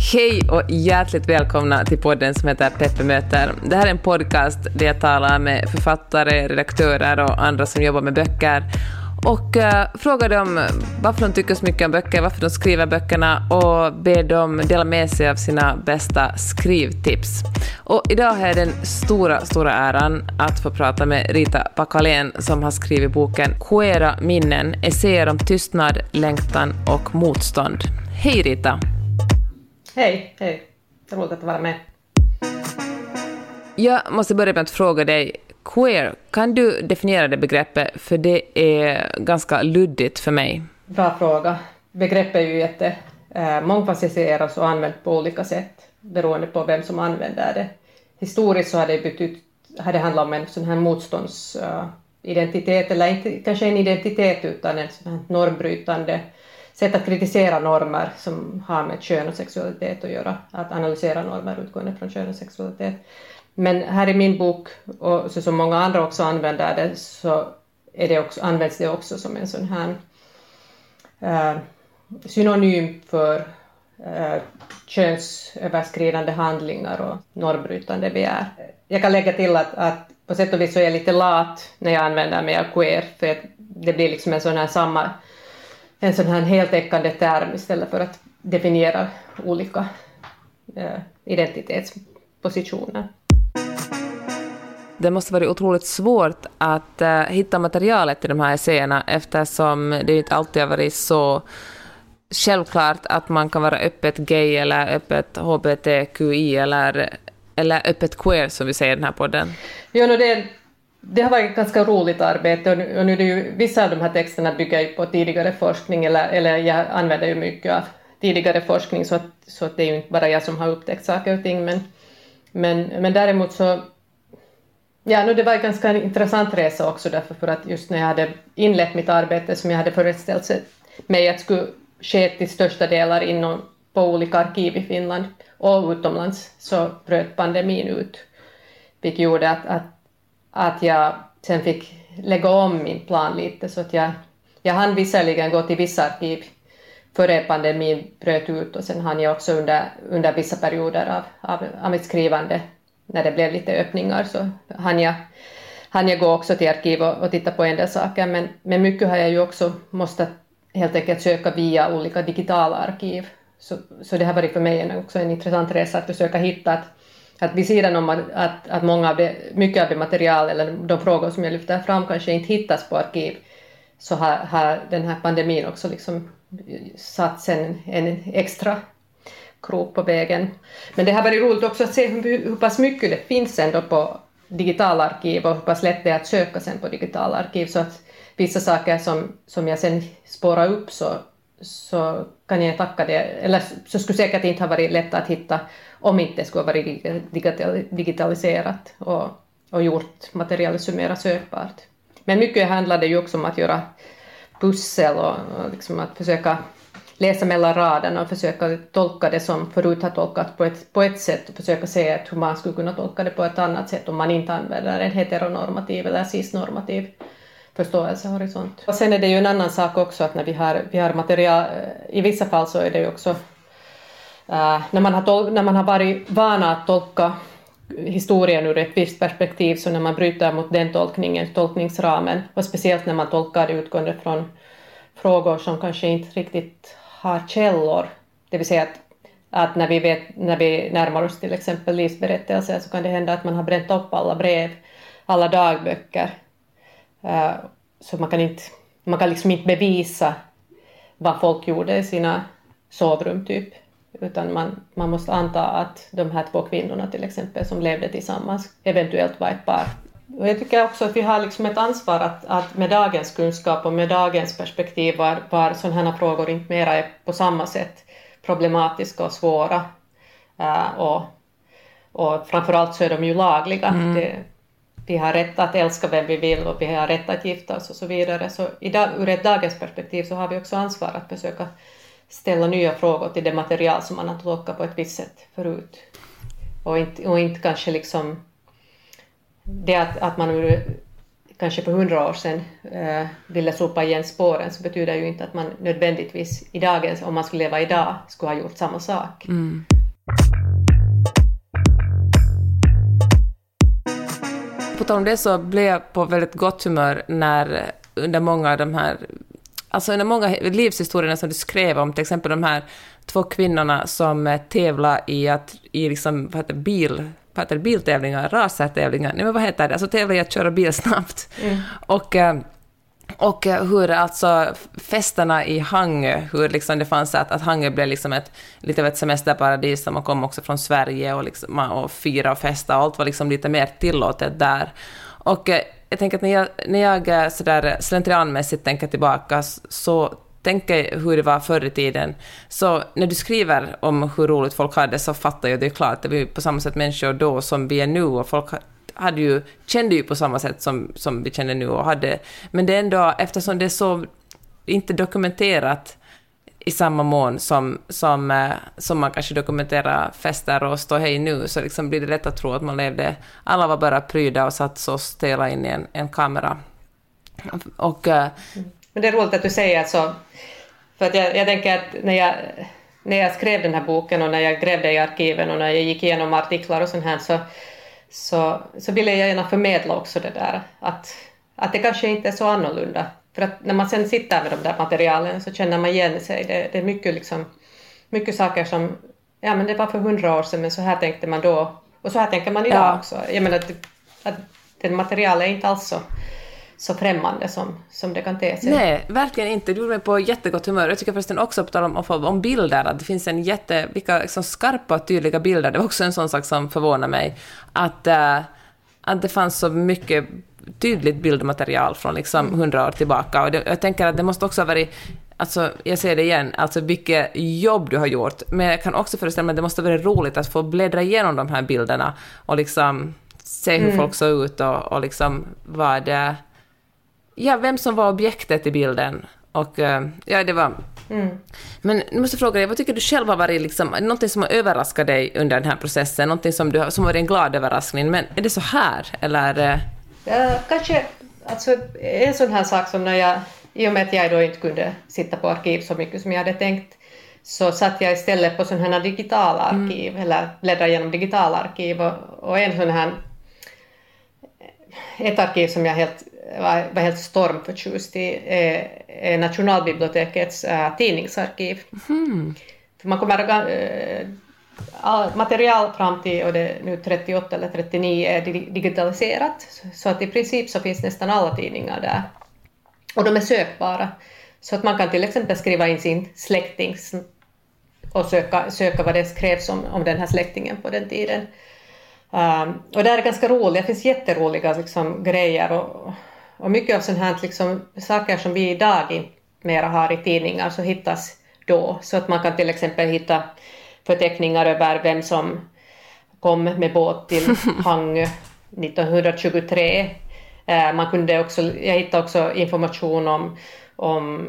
Hej och hjärtligt välkomna till podden som heter Peppe möter. Det här är en podcast där jag talar med författare, redaktörer och andra som jobbar med böcker och uh, frågar dem varför de tycker så mycket om böcker, varför de skriver böckerna och ber dem dela med sig av sina bästa skrivtips. Och idag har jag den stora, stora äran att få prata med Rita Pakalén som har skrivit boken Queera minnen, essäer om tystnad, längtan och motstånd. Hej Rita! Hej, hej. Det roligt att vara med. Jag måste börja med att fråga dig, queer, kan du definiera det begreppet? För det är ganska luddigt för mig. Bra fråga. Begreppet är ju jätte eh, mångfacetterat och använt på olika sätt beroende på vem som använder det. Historiskt så har det betytt, har det handlat om en sån här motståndsidentitet, uh, eller inte kanske en identitet utan en sån här normbrytande sätt att kritisera normer som har med kön och sexualitet att göra, att analysera normer utgående från kön och sexualitet. Men här i min bok, och så som många andra också använder det, så är det också, används det också som en sån här eh, synonym för eh, könsöverskridande handlingar och normbrytande begär. Jag kan lägga till att, att på sätt och vis så är jag lite lat när jag använder mig av queer, för det blir liksom en sån här samma en sån här heltäckande term istället för att definiera olika eh, identitetspositioner. Det måste vara otroligt svårt att uh, hitta materialet till de här essäerna eftersom det inte alltid har varit så självklart att man kan vara öppet gay eller öppet hbtqi eller, eller öppet queer som vi säger i den här podden. Jo, no, det, det har varit ett ganska roligt arbete och nu, och nu är det ju, vissa av de här texterna bygger ju på tidigare forskning eller, eller jag använder ju mycket av tidigare forskning så att, så att det är ju inte bara jag som har upptäckt saker och ting men, men, men däremot så Ja, nu det var en ganska intressant resa också därför för att just när jag hade inlett mitt arbete som jag hade föreställt mig att skulle ske till största delar inom på olika arkiv i Finland och utomlands så bröt pandemin ut vilket gjorde att, att att jag sen fick lägga om min plan lite så att jag, jag hann visserligen gå till vissa arkiv före pandemin bröt ut och sen hann jag också under, under vissa perioder av, av, av mitt skrivande när det blev lite öppningar så hann jag, hann jag gå också till arkiv och, och titta på en del saker. Men, men mycket har jag ju också måste helt enkelt söka via olika digitala arkiv. Så, så det har varit för mig också en intressant resa att försöka hitta att att vid sidan om att, att, att många av det, mycket av det material eller de frågor som jag lyfter fram kanske inte hittas på arkiv så har, har den här pandemin också liksom satt en, en extra krok på vägen. Men det har varit roligt också att se hur, hur pass mycket det finns ändå på digitala arkiv och hur pass lätt det är att söka sen på digitala arkiv så att vissa saker som, som jag sen spårar upp så, så kan jag tacka det, eller så skulle säkert inte ha varit lätt att hitta om inte det skulle ha varit digitaliserat och, och gjort materialet så sökbart. Men mycket handlade ju också om att göra pussel och, och liksom att försöka läsa mellan raderna och försöka tolka det som förut har tolkat på ett, på ett sätt och försöka se hur man skulle kunna tolka det på ett annat sätt om man inte använder en heteronormativ eller cisnormativ förståelsehorisont. Och sen är det ju en annan sak också att när vi har, vi har material, eh, i vissa fall så är det ju också Uh, när, man har tol- när man har varit vana att tolka historien ur ett visst perspektiv, så när man bryter mot den tolkningen, tolkningsramen, och speciellt när man tolkar det utgående från frågor som kanske inte riktigt har källor, det vill säga att, att när, vi vet, när vi närmar oss till exempel livsberättelser så kan det hända att man har bränt upp alla brev, alla dagböcker, uh, så man kan, inte, man kan liksom inte bevisa vad folk gjorde i sina sovrum typ utan man, man måste anta att de här två kvinnorna till exempel som levde tillsammans eventuellt var ett par. Och jag tycker också att vi har liksom ett ansvar att, att med dagens kunskap och med dagens perspektiv var, var sådana här frågor inte mera är på samma sätt problematiska och svåra uh, och, och framförallt så är de ju lagliga. Mm. Det, vi har rätt att älska vem vi vill och vi har rätt att gifta oss och så vidare. Så i dag, ur ett dagens perspektiv så har vi också ansvar att försöka ställa nya frågor till det material som man har tolkat på ett visst sätt förut. Och inte, och inte kanske liksom det att, att man kanske för hundra år sedan eh, ville sopa igen spåren så betyder ju inte att man nödvändigtvis i dagens, om man skulle leva idag, skulle ha gjort samma sak. Mm. På tal om det så blev jag på väldigt gott humör när under många av de här Alltså under många livshistorierna som du skrev om, till exempel de här två kvinnorna som tävlar i, att, i liksom, vad heter, bil, vad heter biltävlingar, racertävlingar, nej men vad heter det, alltså tävlar i att köra bil snabbt. Mm. Och, eh, och hur alltså festerna i Hangö, hur liksom det fanns att, att Hangö blev liksom ett, lite av ett semesterparadis, man kom också från Sverige och, liksom, och fira och festa, och allt var liksom lite mer tillåtet där. Och eh, jag tänker att när jag, när jag sådär slentrianmässigt tänker tillbaka så tänker hur det var förr i tiden, så när du skriver om hur roligt folk hade så fattar jag det är klart, det var ju på samma sätt människor då som vi är nu och folk hade ju, kände ju på samma sätt som, som vi känner nu och hade, men det är ändå, eftersom det är så inte dokumenterat i samma mån som, som, eh, som man kanske dokumenterar fester och ståhej nu, så liksom blir det lätt att tro att man levde... Alla var bara pryda och satt så stela in i en, en kamera. Och. Eh, Men det är roligt att du säger så, för att jag, jag tänker att när jag, när jag skrev den här boken och när jag grävde i arkiven och när jag gick igenom artiklar och sånt här så, så, så ville jag gärna förmedla också det där att, att det kanske inte är så annorlunda för att när man sen sitter med de där materialen så känner man igen sig. Det, det är mycket, liksom, mycket saker som, ja men det var för hundra år sedan men så här tänkte man då och så här tänker man idag ja. också. Jag menar att, att det materialet är inte alls så, så främmande som, som det kan te sig. Nej, verkligen inte. Du gjorde mig på jättegott humör. Jag tycker förresten också, på tal om, om bilder, att det finns en jätte... Vilka liksom skarpa och tydliga bilder. Det var också en sån sak som förvånar mig. Att, uh, att det fanns så mycket tydligt bildmaterial från liksom hundra år tillbaka. Och det, jag tänker att det måste också ha varit Alltså, jag säger det igen, alltså vilket jobb du har gjort. Men jag kan också föreställa mig att det måste ha varit roligt att få bläddra igenom de här bilderna och liksom se hur mm. folk såg ut och, och liksom vad... Ja, vem som var objektet i bilden. Och eh, ja, det var... Mm. Men nu måste jag fråga dig, vad tycker du själv har varit liksom, någonting som har överraskat dig under den här processen? Någonting som, du, som har varit en glad överraskning? Men är det så här, eller? Ja, kanske alltså, en sån här sak som när jag, i och med att jag då inte kunde sitta på arkiv så mycket som jag hade tänkt, så satt jag istället på sådana här digitala arkiv, mm. eller bläddrade igenom digitala arkiv och, och en sån här ett arkiv som jag helt, var, var helt stormförtjust i är, är Nationalbibliotekets äh, tidningsarkiv. Mm. För man kommer, äh, material fram till och det nu 38 eller 39 är digitaliserat, så att i princip så finns nästan alla tidningar där. Och de är sökbara, så att man kan till exempel skriva in sin släkting och söka, söka vad det skrevs om, om den här släktingen på den tiden. Um, och det är ganska roligt, det finns jätteroliga liksom, grejer och, och mycket av sånt här liksom, saker som vi idag mera har i tidningar så hittas då, så att man kan till exempel hitta förteckningar över vem som kom med båt till Hangö 1923. Eh, man kunde också, jag hittade också information om, om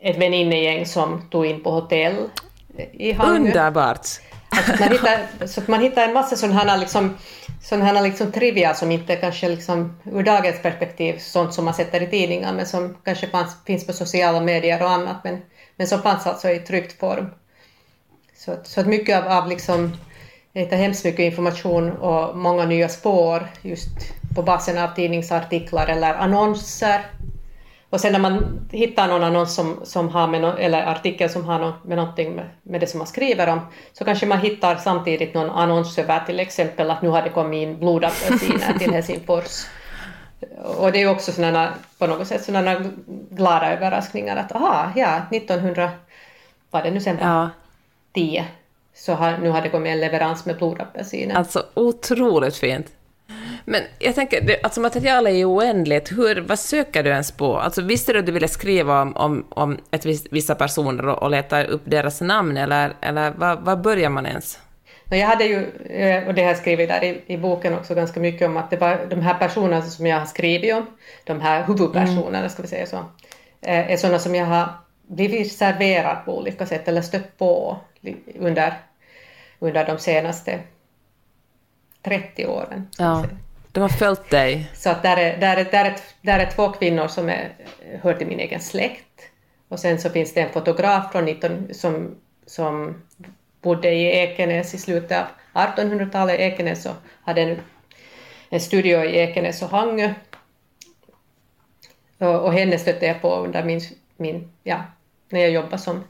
ett väninnegäng som tog in på hotell i Hangö. Underbart! Alltså man hittar, så man hittar en massa sådana liksom, sådana liksom trivia som inte kanske liksom, ur dagens perspektiv sånt som man sätter i tidningar men som kanske fanns, finns på sociala medier och annat men, men som fanns alltså i tryckt form. Så, så att mycket av, av liksom, jag hittar hemskt mycket information och många nya spår just på basen av tidningsartiklar eller annonser. Och sen när man hittar någon annons som, som har med no, eller artikel som har no, med någonting med, med det som man skriver om, så kanske man hittar samtidigt någon annons över till exempel att nu har det kommit in blodapelsiner till Helsingfors. Och det är också sådana, på något sätt sådana glada överraskningar att aha, ja, 1900, var det nu sen? Ja. 10 så har, nu har det kommit en leverans med blodapelsiner. Alltså otroligt fint. Men jag tänker, alltså materialet är ju oändligt. Hur, vad söker du ens på? Alltså visste du att du ville skriva om, om, om ett vis, vissa personer och, och leta upp deras namn, eller, eller vad, vad börjar man ens? Jag hade ju, eh, och det har jag skrivit där i, i, boken också ganska mycket om att det var de här personerna som jag har skrivit om, de här huvudpersonerna mm. ska vi säga så, eh, är sådana som jag har blivit serverad på olika sätt eller stött på under, under de senaste 30 åren. Ja. De har följt dig? Så att där, är, där, är, där, är, där är två kvinnor som är, hör till min egen släkt. Och sen så finns det en fotograf från 19, som, som bodde i Ekenäs i slutet av 1800-talet, Ekenäs, och hade en, en studio i Ekenäs och Hangö. Och, och henne stötte jag på under min, min, ja, när jag jobbade som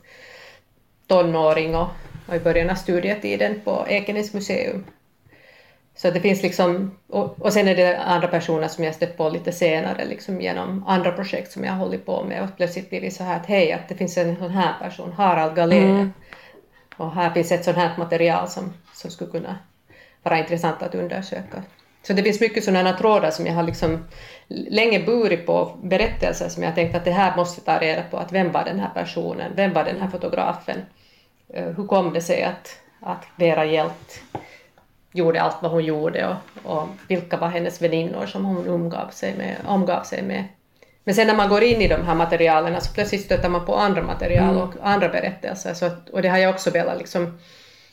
tonåring och, och i början av studietiden på Ekenäs museum. Så det finns liksom, och, och sen är det andra personer som jag stött på lite senare liksom genom andra projekt som jag hållit på med och plötsligt blir det så här att hej, att det finns en sån här person, Harald Galén, mm. och här finns ett sånt här material som, som skulle kunna vara intressant att undersöka. Så det finns mycket sådana trådar som jag har liksom länge burit på, berättelser som jag tänkt att det här måste ta reda på, att vem var den här personen, vem var den här fotografen, hur kom det sig att, att Vera Hjält gjorde allt vad hon gjorde och, och vilka var hennes väninnor som hon omgav sig, med, omgav sig med. Men sen när man går in i de här materialen så plötsligt stöter man på andra material mm. och andra berättelser. Så att, och det har jag också velat liksom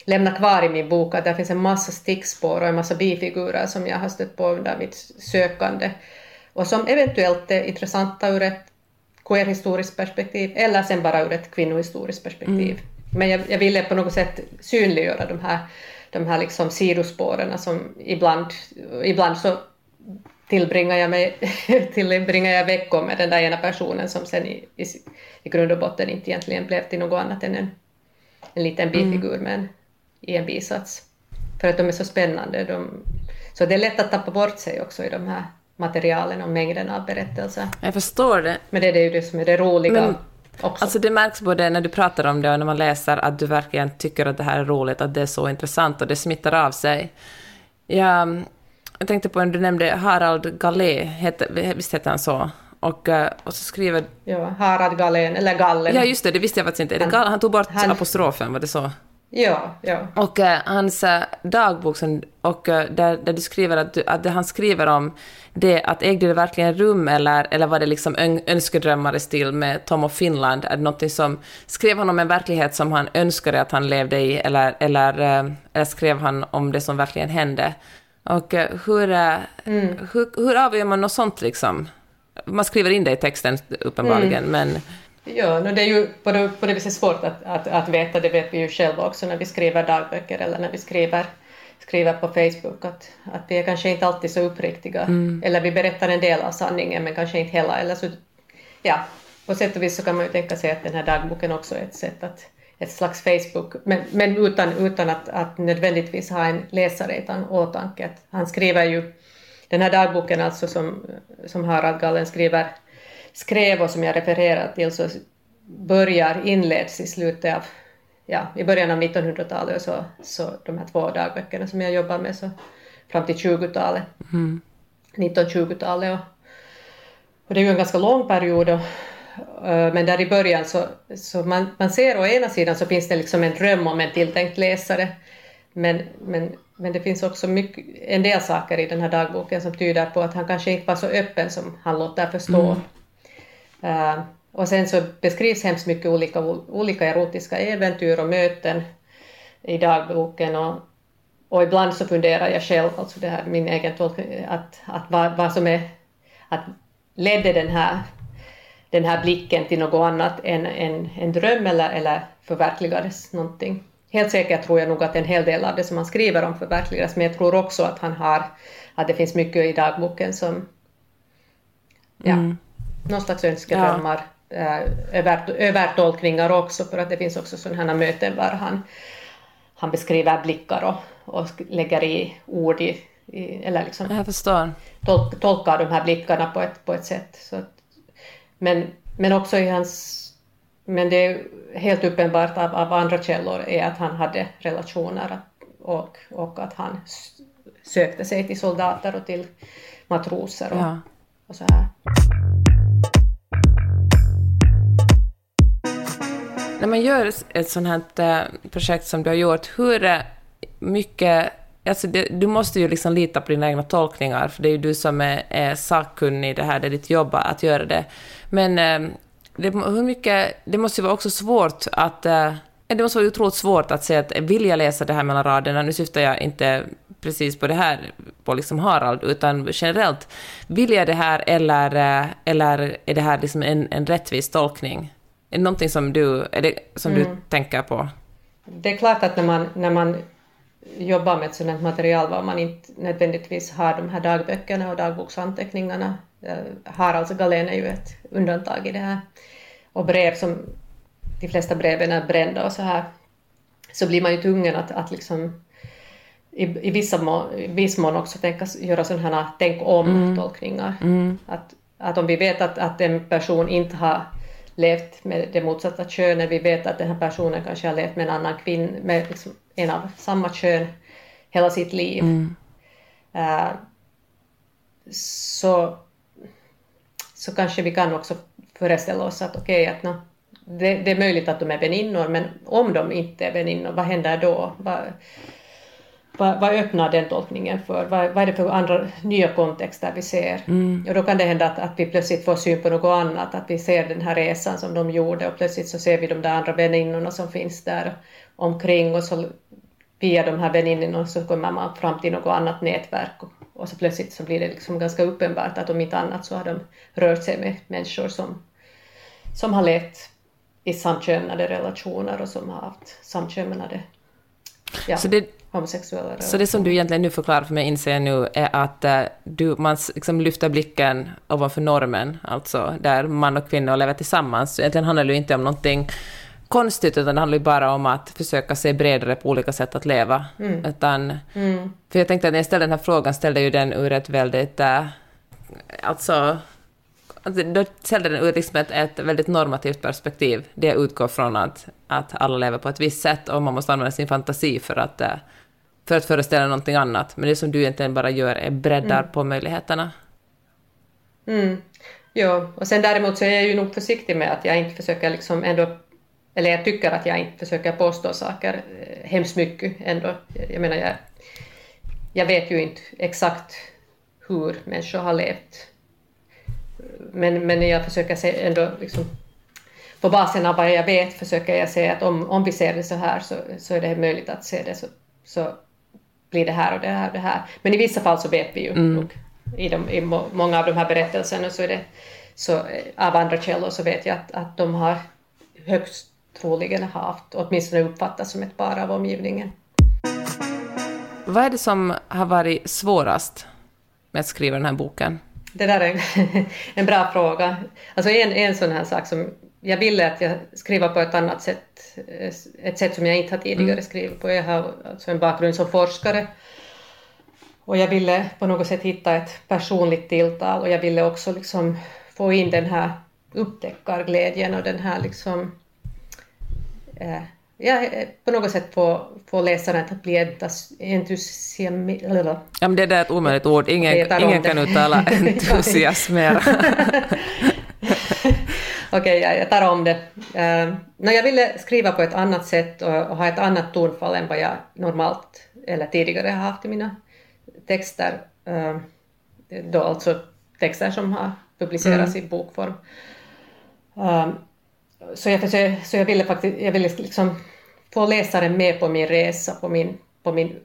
lämna kvar i min bok, att där finns en massa stickspår och en massa bifigurer som jag har stött på under mitt sökande och som eventuellt är intressanta ur ett queerhistoriskt perspektiv eller sen bara ur ett kvinnohistoriskt perspektiv. Mm. Men jag, jag ville på något sätt synliggöra de här de här liksom sidospåren som ibland, ibland så tillbringar jag, mig, tillbringar jag veckor med den där ena personen som sen i, i, i grund och botten inte egentligen blev till något annat än en, en liten bifigur mm. men, i en bisats. För att de är så spännande. De, så det är lätt att tappa bort sig också i de här materialen och mängden av berättelser. Jag förstår det. Men det är ju det som är det roliga. Men också. Alltså det märks både när du pratar om det och när man läser att du verkligen tycker att det här är roligt, att det är så intressant och det smittar av sig. Jag, jag tänkte på när du nämnde Harald Gallé, visst heter han så? Och, eh, och så skriver... Ja, Harald Gallén, eller Gallen. Ja, just det, det visste jag faktiskt inte. Gall, han tog bort han, apostrofen, var det så? Ja, ja. Och uh, hans uh, dagbok, som, och, uh, där, där du skriver att, du, att det han skriver om det att ägde det verkligen rum eller, eller var det liksom ön, önskedrömmar i stil med Tom of Finland? Är det någonting som, skrev han om en verklighet som han önskade att han levde i eller, eller, eller skrev han om det som verkligen hände? Och hur, mm. hur, hur avgör man något sånt liksom? Man skriver in det i texten uppenbarligen, mm. men Ja, no, det är ju på det, på det viset svårt att, att, att veta, det vet vi ju själva också när vi skriver dagböcker eller när vi skriver, skriver på Facebook, att, att vi är kanske inte alltid så uppriktiga. Mm. Eller vi berättar en del av sanningen men kanske inte hela. Eller så, ja, på sätt och vis så kan man ju tänka sig att den här dagboken också är ett sätt att ett slags Facebook, men, men utan, utan att, att nödvändigtvis ha en läsare i åtanke. Han skriver ju den här dagboken alltså som, som Harald Gallen skriver skrev och som jag refererar till så börjar, inleds i slutet av, ja, i början av 1900-talet och så, så de här två dagböckerna som jag jobbar med så fram till 20-talet, mm. 1920-talet och, och det är ju en ganska lång period och, men där i början så, så man, man ser å ena sidan så finns det liksom en dröm om en tilltänkt läsare men, men, men det finns också mycket, en del saker i den här dagboken som tyder på att han kanske inte var så öppen som han låter förstå. Mm. Uh, och sen så beskrivs hemskt mycket olika, olika erotiska äventyr och möten i dagboken och, och ibland så funderar jag själv, alltså det här min egen tolkning, att, att vad, vad som är, att ledde den här, den här blicken till något annat än en, en dröm eller, eller förverkligades någonting. Helt säkert tror jag nog att en hel del av det som han skriver om förverkligades, men jag tror också att han har, att det finns mycket i dagboken som, ja, mm någon slags önskedrömmar, ja. Eh, över, övertolkningar också, för att det finns också sådana här möten där han, han beskriver blickar och, och lägger i ord i, i eller liksom Jag förstår. Tolk, tolkar de här blickarna på ett, på ett sätt. Så att, men, men också i hans men det är helt uppenbart av, av andra källor är att han hade relationer och, och att han sökte sig till soldater och till matroser och, ja. och så här. När man gör ett sånt här eh, projekt som du har gjort, hur eh, mycket... Alltså det, du måste ju liksom lita på dina egna tolkningar, för det är ju du som är, är sakkunnig i det här, det är ditt jobb att göra det. Men ehm, det, hur mycket, det måste ju vara också svårt att... Eh, det måste vara otroligt svårt att säga att vill jag läsa det här mellan raderna, nu syftar jag inte precis på det här på liksom Harald, utan generellt. Vill jag det här eller, eller är det här liksom en, en rättvis tolkning? Är det någonting som du, är det, som mm. du tänker på? Det är klart att när man, när man jobbar med ett sådant material var man inte nödvändigtvis har de här dagböckerna och dagboksanteckningarna. Eh, Haralds Galén är ju ett undantag i det här. Och brev som, de flesta breven är brända och så här, så blir man ju tvungen att, att liksom i, i vissa må, i viss mån också tänka, göra sådana här tänk om-tolkningar. Mm. Mm. Att, att om vi vet att, att en person inte har levt med det motsatta könet, vi vet att den här personen kanske har levt med en annan kvinna, med liksom en av samma kön hela sitt liv. Mm. Uh, så, så kanske vi kan också föreställa oss att okej, okay, att no, det, det, är möjligt att de är väninnor, men om de inte är väninnor, vad händer då? Vad, vad, vad öppnar den tolkningen för? Vad, vad är det för andra nya kontexter vi ser? Mm. Och då kan det hända att, att vi plötsligt får syn på något annat, att vi ser den här resan som de gjorde och plötsligt så ser vi de där andra väninnorna som finns där omkring och så via de här väninnorna så kommer man fram till något annat nätverk och, och så plötsligt så blir det liksom ganska uppenbart att om inte annat så har de rört sig med människor som, som har levt i samkönade relationer och som har haft samkönade ja, så det, homosexuella Så det som du egentligen nu förklarar för mig, inser jag nu, är att uh, du, man liksom lyfter blicken ovanför normen, alltså där man och kvinnor lever tillsammans. Egentligen handlar det ju inte om någonting konstigt, utan det handlar ju bara om att försöka se bredare på olika sätt att leva. Mm. Utan, mm. För jag tänkte att när jag ställde den här frågan ställde jag ju den ur ett väldigt... Uh, alltså då ställer den ut liksom ett, ett väldigt normativt perspektiv. Det utgår från att, att alla lever på ett visst sätt och man måste använda sin fantasi för att, eh, för att föreställa någonting annat. Men det som du egentligen bara gör är breddar mm. på möjligheterna. Mm. Ja, och sen däremot så är jag ju nog försiktig med att jag inte försöker liksom ändå eller jag tycker att jag inte försöker påstå saker eh, hemskt mycket ändå. Jag menar, jag, jag vet ju inte exakt hur människor har levt men, men jag försöker se ändå liksom, på basen av vad jag vet försöker jag säga att om, om vi ser det så här så, så är det möjligt att se det så, så blir det här och det här och det här. Men i vissa fall så vet vi ju mm. nog. I, de, I många av de här berättelserna så är det så av andra källor så vet jag att, att de har högst troligen haft, åtminstone uppfattats som ett par av omgivningen. Vad är det som har varit svårast med att skriva den här boken? Det där är en bra fråga. Alltså en, en sån här sak som jag ville att jag skriver på ett annat sätt, ett sätt som jag inte har tidigare mm. skrivit på. Jag har alltså en bakgrund som forskare och jag ville på något sätt hitta ett personligt tilltal och jag ville också liksom få in den här upptäckarglädjen och den här liksom eh, ja, på något sätt få, få läsaren att bli entusiasmerad. Ja, men det där är ett omöjligt ord. Ingen, ingen kan uttala entusiasmera. Okej, okay, ja, jag tar om det. Uh, no, jag ville skriva på ett annat sätt och, och, ha ett annat tonfall än vad jag normalt eller tidigare har haft i mina texter. Uh, då alltså texter som har publicerats mm. i bokform. Uh, så jag, försöker, så jag ville faktiskt jag ville liksom få läsaren med på min resa, på min, på min,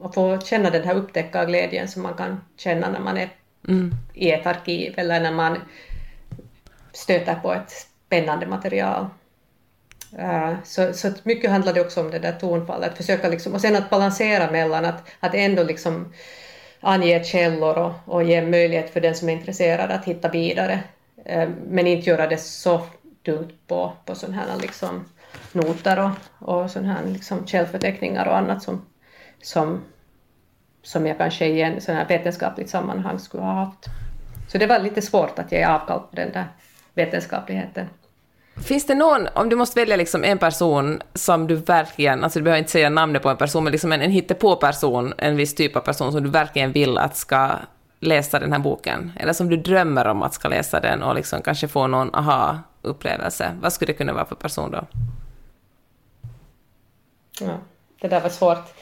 och få känna den här upptäckarglädjen som man kan känna när man är mm. i ett arkiv eller när man stöter på ett spännande material. Uh, så, så mycket handlar det också om det där tonfallet, att försöka liksom, och sen att balansera mellan att, att ändå liksom ange källor och, och ge möjlighet för den som är intresserad att hitta vidare, uh, men inte göra det så tungt på, på sådana här liksom noter och, och sådana här liksom källförteckningar och annat som, som, som jag kanske i en sån här vetenskapligt sammanhang skulle ha haft. Så det var lite svårt att ge avkall på den där vetenskapligheten. Finns det någon, om du måste välja liksom en person som du verkligen, alltså du behöver inte säga namnet på en person, men liksom en, en hittepå-person, en viss typ av person som du verkligen vill att ska läsa den här boken? Eller som du drömmer om att ska läsa den och liksom kanske få någon aha-upplevelse? Vad skulle det kunna vara för person då? Ja, det där var svårt.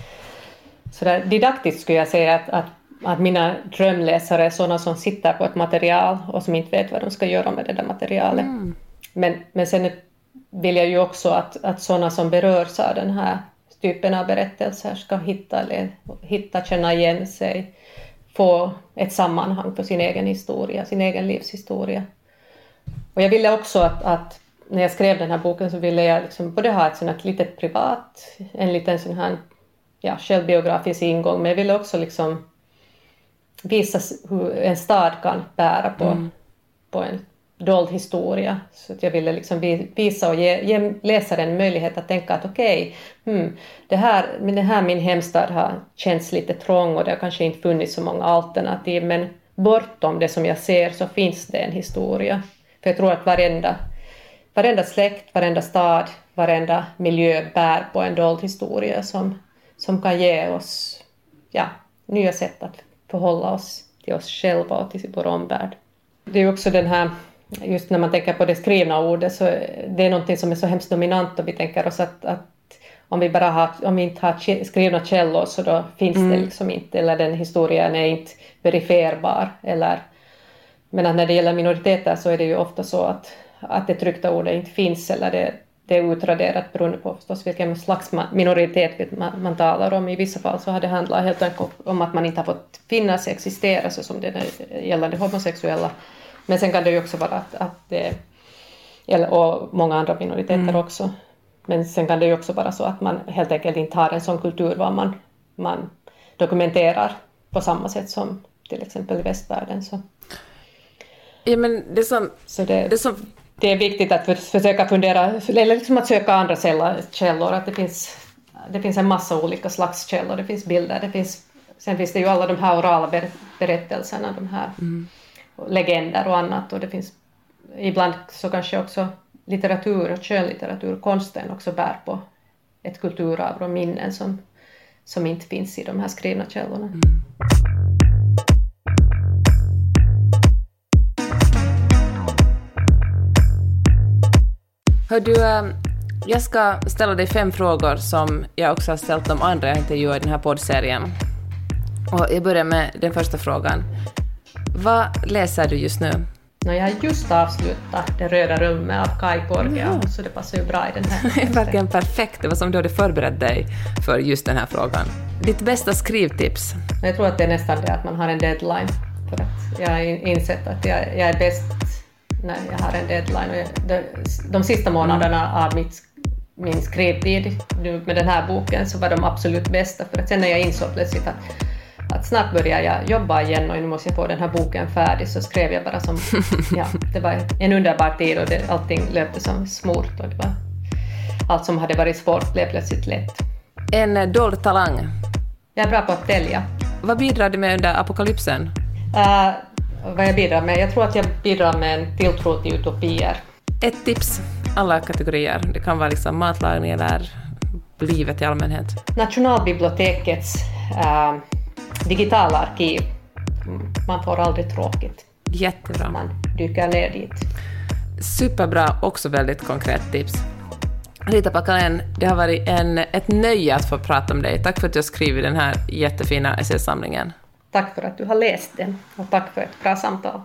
Så där, didaktiskt skulle jag säga att, att, att mina drömläsare är sådana som sitter på ett material och som inte vet vad de ska göra med det där materialet. Mm. Men, men sen vill jag ju också att, att sådana som berörs av den här typen av berättelser ska hitta, hitta känna igen sig få ett sammanhang för sin egen historia, sin egen livshistoria. Och jag ville också att, att när jag skrev den här boken så ville jag liksom både ha ett sånt litet privat, en liten sån här ja, självbiografisk ingång, men jag ville också liksom visa hur en stad kan bära på, mm. på en dold historia. Så att jag ville liksom visa och ge, ge läsaren möjlighet att tänka att okej, okay, hmm, det här, men det här min hemstad har känts lite trång och det har kanske inte funnits så många alternativ, men bortom det som jag ser så finns det en historia. För jag tror att varenda, varenda släkt, varenda stad, varenda miljö bär på en dold historia som, som kan ge oss ja, nya sätt att förhålla oss till oss själva och till vår omvärld. Det är också den här, just när man tänker på det skrivna ordet, så det är någonting som är så hemskt dominant och vi tänker oss att, att om vi bara har, om vi inte har skrivna källor så då finns mm. det liksom inte, eller den historien är inte verifierbar. Eller, men när det gäller minoriteter så är det ju ofta så att, att det tryckta ordet inte finns eller det, det är utraderat beroende på förstås vilken slags minoritet man, man talar om. I vissa fall så har det handlat helt enkelt om att man inte har fått finnas, existera så som det gällande homosexuella. Men sen kan det ju också vara att, att det, eller, och många andra minoriteter mm. också. Men sen kan det ju också vara så att man helt enkelt inte har en sån kultur var man, man dokumenterar på samma sätt som till exempel i västvärlden. Så. Ja, men det som, det, det som det är viktigt att försöka fundera, eller liksom att söka andra källor, att det finns, det finns en massa olika slags källor, det finns bilder, det finns, sen finns det ju alla de här orala berättelserna, de här mm. legender och annat, och det finns ibland så kanske också litteratur, skönlitteratur, konsten också bär på ett kulturarv och minnen som, som inte finns i de här skrivna källorna. Mm. Hör du, ähm, jag ska ställa dig fem frågor som jag också har ställt de andra jag intervjuar i den här poddserien. Och jag börjar med den första frågan. Vad läser du just nu? No, jag har just avslutat Det röda rummet av Kai Porgia, ja. så det passar ju bra i den här. Det är verkligen perfekt. Det var som du hade förberett dig för just den här frågan. Ditt bästa skrivtips? Jag tror att det är nästan det att man har en deadline. För att jag har insett att jag, jag är bäst när jag har en deadline. Och de, de sista månaderna av mitt, min skrivtid med den här boken så var de absolut bästa, för att sen när jag insåg plötsligt att att snart börjar jag jobba igen och nu måste jag få den här boken färdig så skrev jag bara som, ja, det var en underbar tid och det, allting löpte som smort och det var, allt som hade varit svårt blev plötsligt lätt. En dold talang? Jag är bra på att tälja. Vad bidrar du med under apokalypsen? Uh, vad jag bidrar med? Jag tror att jag bidrar med en tilltro till utopier. Ett tips, alla kategorier. Det kan vara liksom matlagning eller livet i allmänhet. Nationalbibliotekets äh, digitala arkiv. Man får aldrig tråkigt. Jättebra. Man dyker ner dit. Superbra, också väldigt konkret tips. Rita Pakalén, det har varit en, ett nöje att få prata med dig. Tack för att du har skrivit den här jättefina essäsamlingen. Tack för att du har läst den och tack för ett bra samtal.